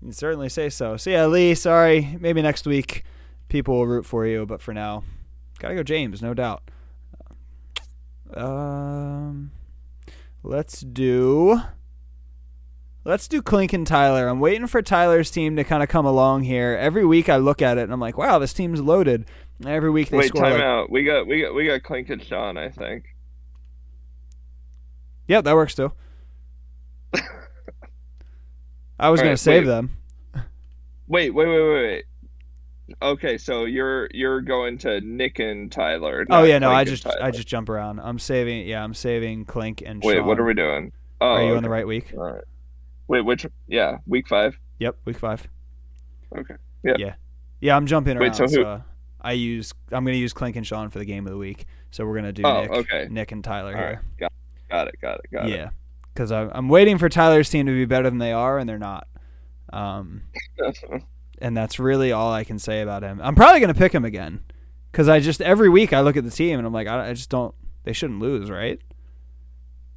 You can certainly say so. So yeah, Lee. Sorry. Maybe next week people will root for you, but for now, gotta go James, no doubt. Um, let's do. Let's do Clink and Tyler. I'm waiting for Tyler's team to kind of come along here. Every week I look at it and I'm like, wow, this team's loaded. And every week they Wait, score time like, out. We got we got we got Clink and Sean, I think. Yep, that works too. I was All gonna right, save wait. them. Wait, wait, wait, wait, wait. Okay, so you're you're going to Nick and Tyler. Oh yeah, no, Clink I just Tyler. I just jump around. I'm saving. Yeah, I'm saving Clink and. wait. Sean. What are we doing? Oh, Are you okay. on the right week? All right. Wait, which? Yeah, week five. Yep, week five. Okay. Yeah. Yeah, yeah. I'm jumping around. Wait, so who- uh, I use. I'm gonna use Clink and Sean for the game of the week. So we're gonna do Oh, Nick, okay. Nick and Tyler All right. here. Got, got it. Got it. Got it. Yeah, because I'm waiting for Tyler's team to be better than they are, and they're not. Um, and that's really all I can say about him. I'm probably gonna pick him again, because I just every week I look at the team and I'm like, I, I just don't. They shouldn't lose, right?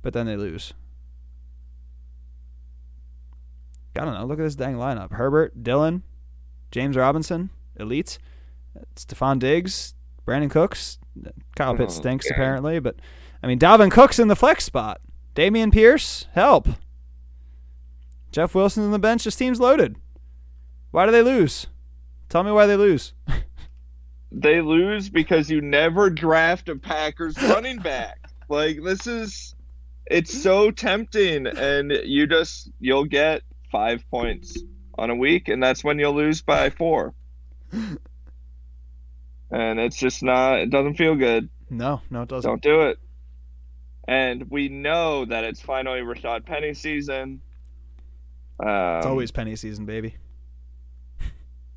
But then they lose. I don't know. Look at this dang lineup: Herbert, Dillon, James Robinson, elites, Stefon Diggs, Brandin Cooks. Kyle Pitts Oh, stinks apparently, but I mean Dalvin Cook's in the flex spot. Dameon Pierce, help. Jeff Wilson on the bench. This team's loaded. Why do they lose? Tell me why they lose. They lose because you never draft a Packers running back. Like this is it's so tempting and you just you'll get 5 points on a week and that's when you'll lose by 4. And it's just not it doesn't feel good. No, no, it doesn't. Don't do it. And we know that it's finally Rashaad Penny season. Um, it's always penny season, baby.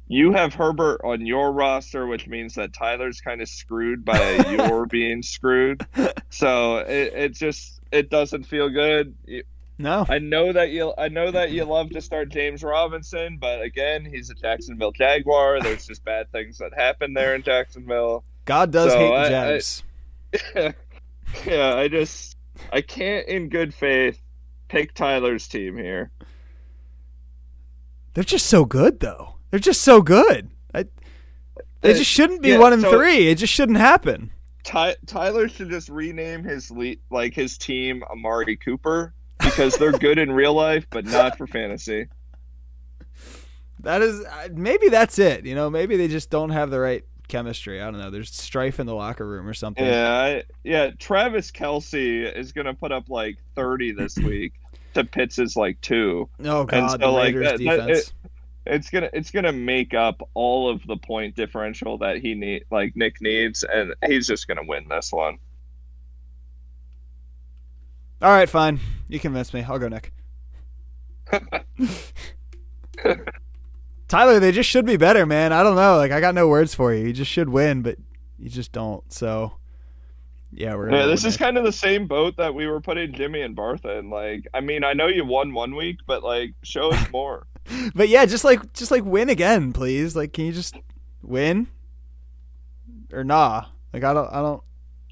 you have Herbert on your roster, which means that Tyler's kind of screwed by your being screwed. So it, it just it doesn't feel good. No. I know that you I know that you love to start James Robinson, but again, he's a Jacksonville Jaguar. There's just bad things that happen there in Jacksonville. God does So hate the I- I- Jags. yeah, I just I can't in good faith pick Tyler's team here. They're just so good, though. They're just so good. I, they just shouldn't be yeah, one and so- three. It just shouldn't happen. Ty- Tyler should just rename his le- like his team Amari Cooper because they're good in real life but not for fantasy. That is uh, maybe that's it. You know, maybe they just don't have the right chemistry. I don't know. There's strife in the locker room or something. Yeah, I, yeah. Travis Kelce is gonna put up like thirty this week to Pitts' like two. Oh God, so, the like, Raiders that- that- defense. It's gonna it's gonna make up all of the point differential that he need like Nick needs, and he's just gonna win this one. All right, fine. You convinced me. I'll go Nick. Tyler, they just should be better, man. I don't know. Like I got no words for you. You just should win, but you just don't. So yeah, we're Yeah, this is Nick. kind of the same boat that we were putting Jimmy and Bartha in. Like, I mean, I know you won one week, but like, show us more. But yeah, just like just like win again, please. Like, can you just win or nah? Like I don't I don't.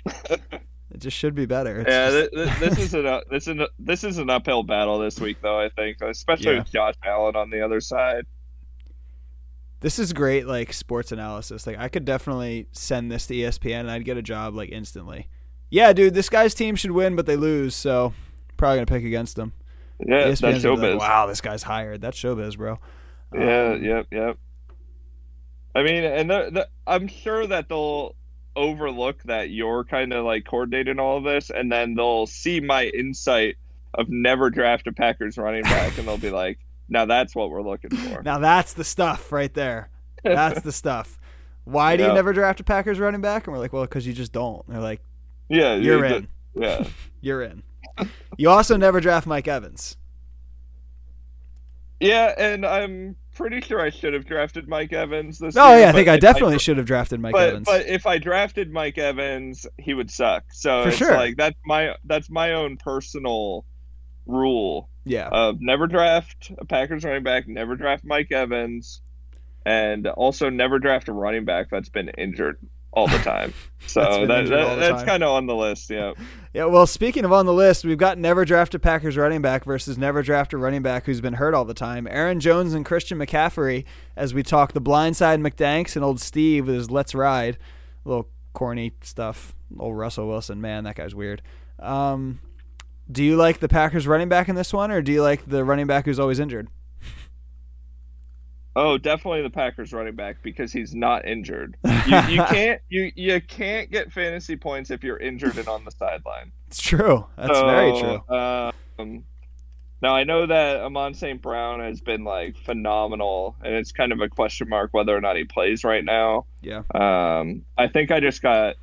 it just should be better. It's yeah, just- this, this is an uh, this is an, this is an uphill battle this week, though. I think, especially Yeah. with Josh Allen on the other side. This is great, like sports analysis. Like I could definitely send this to ESPN and I'd get a job like instantly. Yeah, dude, this guy's team should win, but they lose, so probably gonna pick against them. Yeah, ESPN's that's showbiz. like, wow, this guy's hired. That's showbiz, bro. Yeah, Um, yep, yep. I mean, and the, the, I'm sure that they'll overlook that you're kind of like coordinating all of this, and then they'll see my insight of never draft a Packers running back, and they'll be like, "Now that's what we're looking for." Now that's the stuff right there. That's the stuff. Why do you never draft a Packers running back? And we're like, well, because you just don't. And they're like, yeah, you're you in. Yeah, You're in. You also never draft Mike Evans. yeah, and I'm pretty sure I should have drafted Mike Evans this Oh year, yeah, I think I definitely should have drafted Mike but, Evans. But if I drafted Mike Evans, he would suck. So For it's sure. like that's my that's my own personal rule yeah. of never draft a Packers running back, never draft Mike Evans, and also never draft a running back that's been injured all the time. So that, that that's kind of on the list. Yeah. Yeah, well, speaking of on the list, we've got never draft a Packers running back versus never draft a running back who's been hurt all the time. Aaron Jones and Christian McCaffrey, as we talk the blindside McDanks and old Steve with his Let's Ride, little corny stuff. Old Russell Wilson, man, that guy's weird. Um, do you like the Packers running back in this one, or do you like the running back who's always injured? Oh, definitely the Packers running back because he's not injured. You, you can't you you can't get fantasy points if you're injured and on the sideline. It's true. That's So, very true. Um, now I know that Amon St. Brown has been like phenomenal, and it's kind of a question mark whether or not he plays right now. Yeah. Um, I think I just got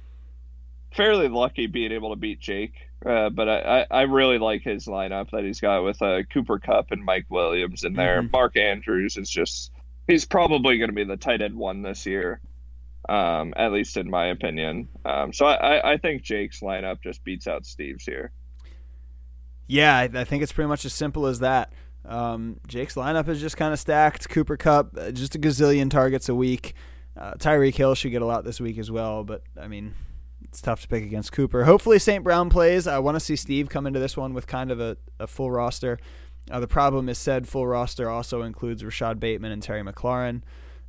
fairly lucky being able to beat Jake, uh, but I, I, really like his lineup that he's got with uh, Cooper Kupp and Mike Williams in there. Mhm. Mark Andrews is just he's probably going to be the tight end one this year. Um, at least in my opinion. Um, so I, I, I think Jake's lineup just beats out Steve's here. Yeah, I, I think it's pretty much as simple as that. Um, Jake's lineup is just kind of stacked. Cooper Kupp, uh, just a gazillion targets a week. Uh, Tyreek Hill should get a lot this week as well, but I mean, it's tough to pick against Cooper. Hopefully, St. Brown plays. I want to see Steve come into this one with kind of a, a full roster. Uh, the problem is said full roster also includes Rashod Bateman and Terry McLaurin,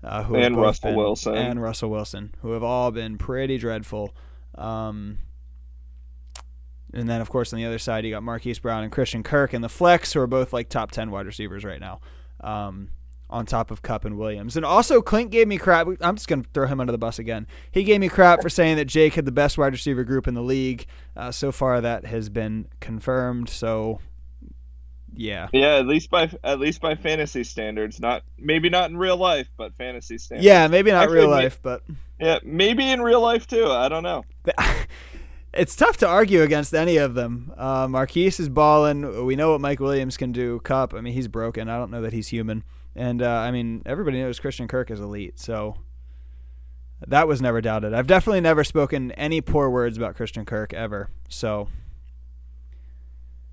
uh, who And Russell been- Wilson. and Russell Wilson, who have all been pretty dreadful. Um, and then, of course, on the other side, you got Marquise Brown and Christian Kirk and the flex, who are both like top 10 wide receivers right now um, on top of Kupp and Williams. And also, Clint gave me crap. I'm just going to throw him under the bus again. He gave me crap for saying that Jake had the best wide receiver group in the league. Uh, so far, that has been confirmed. So, yeah, Yeah, at least by at least by fantasy standards, not maybe not in real life, but fantasy standards. yeah, maybe not Actually, real life, but yeah, maybe in real life too. I don't know. it's tough to argue against any of them. Uh, Marquise is balling. We know what Mike Williams can do. Kupp, I mean, he's broken. I don't know that he's human. And uh, I mean, everybody knows Christian Kirk is elite. So that was never doubted. I've definitely never spoken any poor words about Christian Kirk ever. So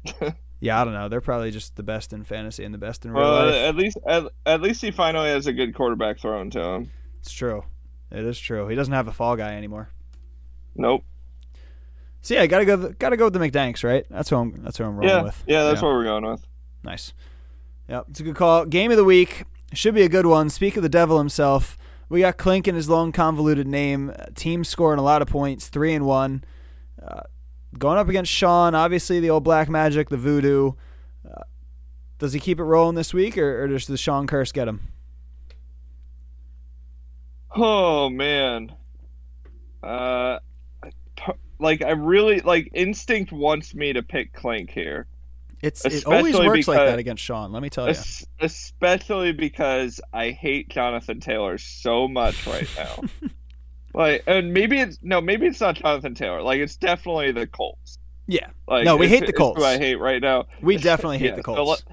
yeah, I don't know. They're probably just the best in fantasy and the best in real Well, life. at least at, at least he finally has a good quarterback thrown to him. It's true. It is true. He doesn't have a fall guy anymore. Nope. So yeah, gotta go. Gotta go with the McDanks, right? That's who I'm. That's who I'm rolling Yeah, with. yeah, that's what we're going with. Nice. Yep, it's a good call. Game of the week should be a good one. Speak of the devil himself. We got Clink in his long convoluted name. Team scoring a lot of points, three and one. Uh, going up against Sean, obviously the old black magic, the voodoo. Uh, does he keep it rolling this week, or, or does the Sean curse get him? Oh man. Uh like I really like instinct wants me to pick Clink here. It's it always Especially works like that against Sean. Let me tell you. Especially because I hate Jonathan Taylor so much right now. like and maybe it's no, maybe it's not Jonathan Taylor. Like it's definitely the Colts. Yeah, Like No, we hate the Colts. Who I hate right now. we definitely hate Yeah, the so Colts.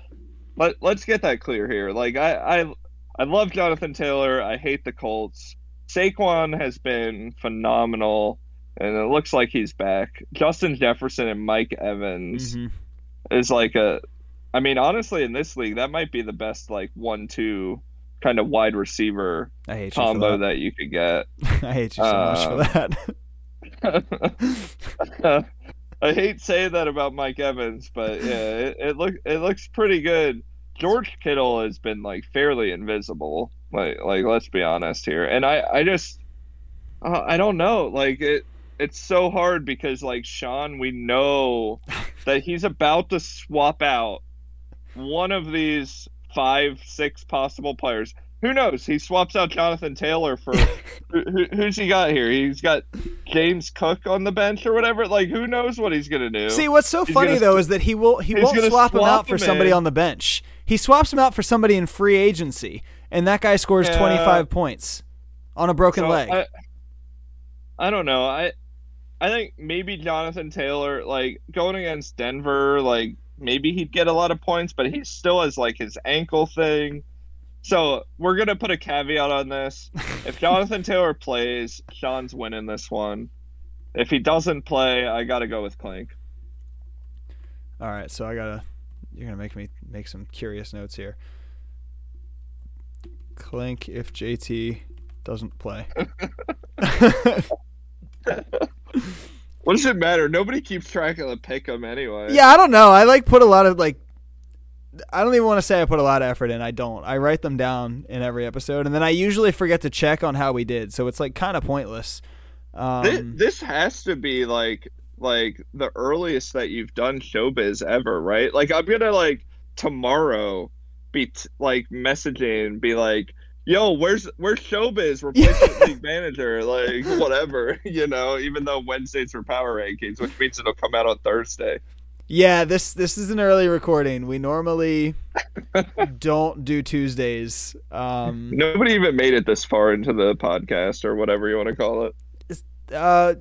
let, let, us get that clear here. Like I, I I love Jonathan Taylor. I hate the Colts. Saquon has been phenomenal, and it looks like he's back. Justin Jefferson and Mike Evans Mhm. Is like a. I mean, honestly, in this league, that might be the best like one-two kind of wide receiver I hate you combo for that. that you could get. I hate you so much for Uh, that. I hate saying that about Mike Evans, but yeah, it, it look it looks pretty good. George Kittle has been like fairly invisible. Like like let's be honest here, and I I just uh, I don't know. Like it it's so hard because like Sean, we know that he's about to swap out one of these five six possible players. Who knows? He swaps out Jonathan Taylor for who, who, who's he got here? He's got James Cook on the bench or whatever. Like who knows what he's gonna do? See, what's so He's funny gonna- though is that he will he won't gonna swap him swap out for somebody in. on the bench. He swaps him out for somebody in free agency, and that guy scores Yeah. 25 points on a broken So, leg. I, I don't know. I I think maybe Jonathan Taylor, like going against Denver, like maybe he'd get a lot of points, but he still has like his ankle thing. So we're gonna put a caveat on this. If Jonathan Taylor plays, Sean's winning this one. If he doesn't play, I gotta go with Clank. All right, so I gotta you're gonna make me make some curious notes here. Clank if JT doesn't play. What does it matter? Nobody keeps track of the pick 'em anyway. yeah, I don't know. I like put a lot of like. I don't even want to say I put a lot of effort in. I don't. I write them down in every episode, and then I usually forget to check on how we did. So it's like kind of pointless. Um, this, this has to be like like the earliest that you've done showbiz ever, right? Like I'm gonna like tomorrow be t- like messaging be like, "Yo, where's where's showbiz replacement league manager?" Like whatever, you know. Even though Wednesdays are power rankings, which means it'll come out on Thursday. Yeah, this this is an early recording. We normally don't do Tuesdays. Um, Nobody even made it this far into the podcast or whatever you want to call it. uh,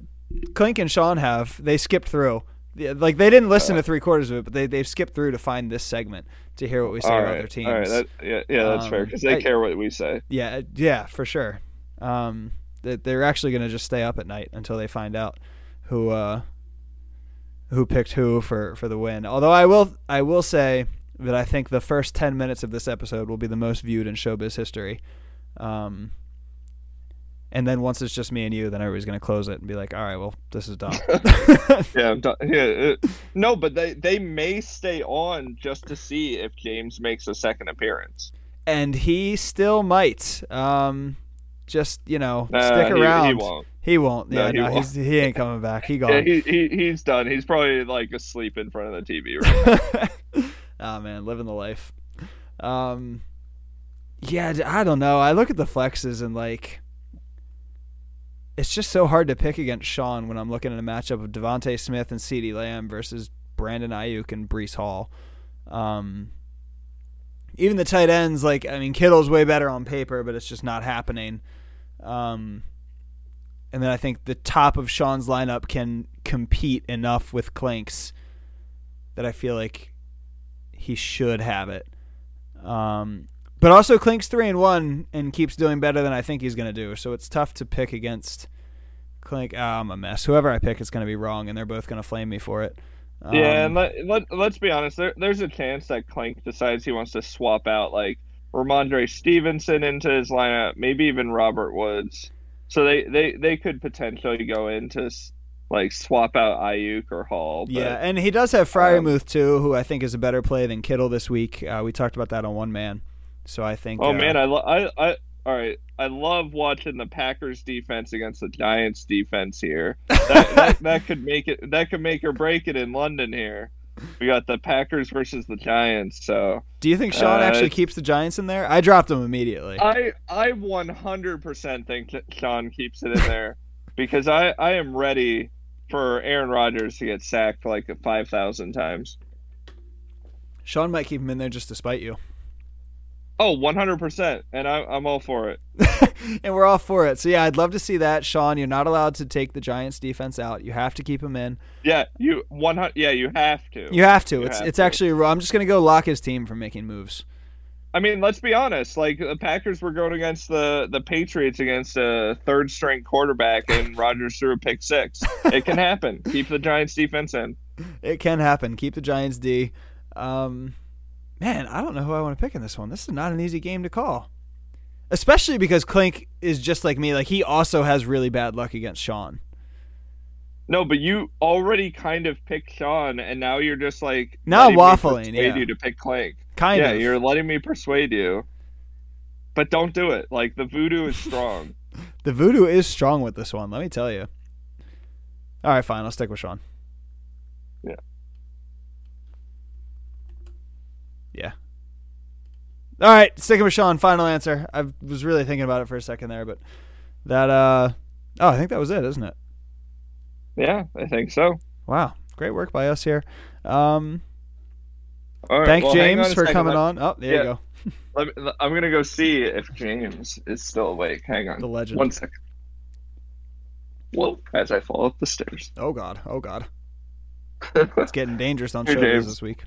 Clink and Sean have. They skipped through. Yeah, Like they didn't listen to three quarters of it, but they they've skipped through to find this segment to hear what we say All about their teams. all right, that, yeah, yeah, that's fair Um, because they I- care what we say. Yeah, yeah, for sure. Um, that they're actually going to just stay up at night until they find out who uh, who picked who for, for the win. Although I will I will say that I think the first ten minutes of this episode will be the most viewed in showbiz history. Um, and then once it's just me and you, then everybody's going to close it and be like, "All right, well, this is done." Yeah, I'm done. yeah. It, no, but they they may stay on just to see if James makes a second appearance. and he still might. Um, just you know, Nah, stick around. He, won't. He won't. No, Yeah, he no, won't. he's he ain't coming back. He Yeah, gone. he, he he's done. He's probably like asleep in front of the TV. Right? oh man, living the life. Um, Yeah, I don't know. I look at the flexes and like, it's just so hard to pick against Sean when I'm looking at a matchup of DeVonta Smith and CeeDee Lamb versus Brandon Aiyuk and Breece Hall. Um, even the tight ends, like I mean, Kittle's way better on paper, but it's just not happening. Um, and then I think the top of Sean's lineup can compete enough with Clinks that I feel like he should have it. Um, but also Clinks three and one and keeps doing better than I think he's going to do. So it's tough to pick against Clink. Oh, I'm a mess. Whoever I pick is going to be wrong, and they're both going to flame me for it. Um, yeah, and let, let, let's be honest. There, there's a chance that Clink decides he wants to swap out like Rhamondre Stevenson into his lineup, maybe even Robert Woods. So they, they, they could potentially go into like swap out Aiyuk or Hall. But, yeah, and he does have Freiermuth too, who I think is a better play than Kittle this week. Uh, we talked about that on one man, so I think. Oh uh, man, I, lo- I I all right. I love watching the Packers defense against the Giants defense here. That, that, that could make it. That could make or break it in London here. We got the Packers versus the Giants. So do you think Sean uh, actually keeps the Giants in there? I dropped them immediately. I I 100% think Sean keeps it in there because I I am ready for Aaron Rodgers to get sacked like five thousand times. Sean might keep him in there just to spite you. Oh, 100%, and I, I'm all for it. and we're all for it. So yeah, I'd love to see that. Sean, you're not allowed to take the Giants defense out. You have to keep him in. Yeah, you 100. Yeah, you have to. You have to. You it's have it's to. actually. I'm just gonna go lock his team from making moves. I mean, let's be honest. Like the Packers were going against the the Patriots against a third string quarterback, and Rodgers threw a pick six. It can happen. Keep the Giants defense in. It can happen. Keep the Giants D. Um, man, I don't know who I want to pick in this one. This is not an easy game to call, especially because Clink is just like me. Like he also has really bad luck against Sean. No, but you already kind of picked Sean, and now you're just like Now me waffling, persuade yeah. you to pick Clank. Kind yeah, of. you're letting me persuade you, but don't do it. Like the voodoo is strong. The voodoo is strong with this one. Let me tell you. All right, fine. I'll stick with Sean. Yeah. Yeah. All right, sticking with Sean. Final answer. I was really thinking about it for a second there, but that. uh Oh, I think that was it, isn't it? yeah, I think so. Wow, great work by us here. Um, All right, thank well, James for coming on. Oh, there Yeah. you go. Let me, I'm gonna go see if James is still awake. Hang on. The legend. One second. Whoa! As I fall up the stairs. Oh God. Oh God. It's getting dangerous on Hey, James. this week.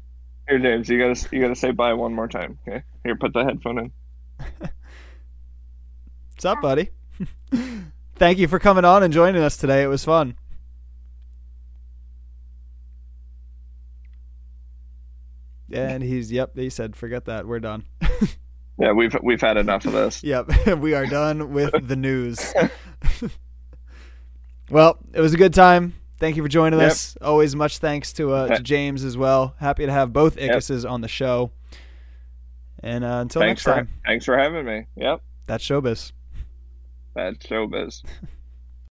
Here, James, you gotta you gotta say bye one more time. Okay. Here, put the headphone in. What's up, buddy? Thank you for coming on and joining us today. It was fun. And he's yep. He said, "Forget that. We're done." Yeah, we've we've had enough of this. Yep, we are done with the news. well, it was a good time. Thank you for joining Yep. us. Always much thanks to, uh, to James as well. Happy to have both Yep. On the show. And uh, until thanks next for time, thanks for having me. Yep, that's showbiz. that's showbiz.